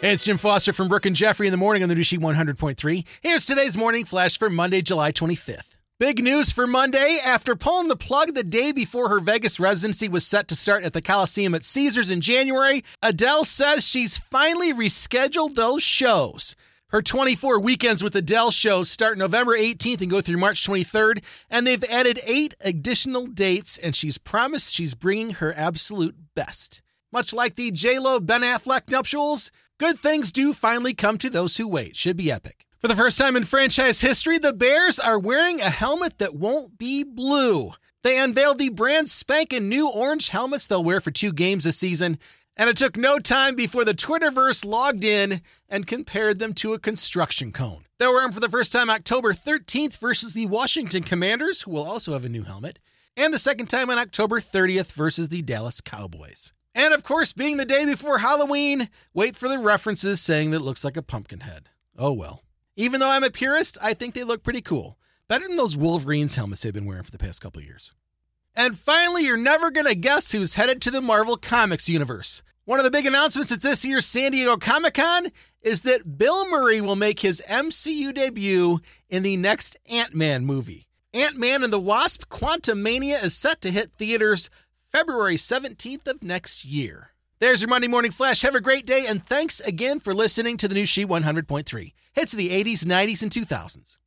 Hey, it's Jim Foster from Brooke and Jeffrey in the morning on the sheet 100.3. Here's today's morning flash for Monday, July 25th. Big news for Monday. After pulling the plug the day before her Vegas residency was set to start at the Coliseum at Caesars in January, Adele says she's finally rescheduled those shows. Her 24 weekends with Adele shows start November 18th and go through March 23rd, and they've added eight additional dates, and she's promised she's bringing her absolute best. Much like the J-Lo Ben Affleck nuptials, good things do finally come to those who wait. Should be epic. For the first time in franchise history, the Bears are wearing a helmet that won't be blue. They unveiled the brand spanking new orange helmets they'll wear for two games this season, and it took no time before the Twitterverse logged in and compared them to a construction cone. They'll wear them for the first time October 13th versus the Washington Commanders, who will also have a new helmet, and the second time on October 30th versus the Dallas Cowboys. And of course, being the day before Halloween, wait for the references saying that it looks like a pumpkin head. Oh well. Even though I'm a purist, I think they look pretty cool. Better than those Wolverines helmets they've been wearing for the past couple years. And finally, you're never going to guess who's headed to the Marvel Comics universe. One of the big announcements at this year's San Diego Comic Con is that Bill Murray will make his MCU debut in the next Ant Man movie. Ant Man and the Wasp Quantumania is set to hit theaters February 17th of next year. There's your Monday Morning Flash. Have a great day, and thanks again for listening to the new Sheet 100.3. Hits of the 80s, 90s, and 2000s.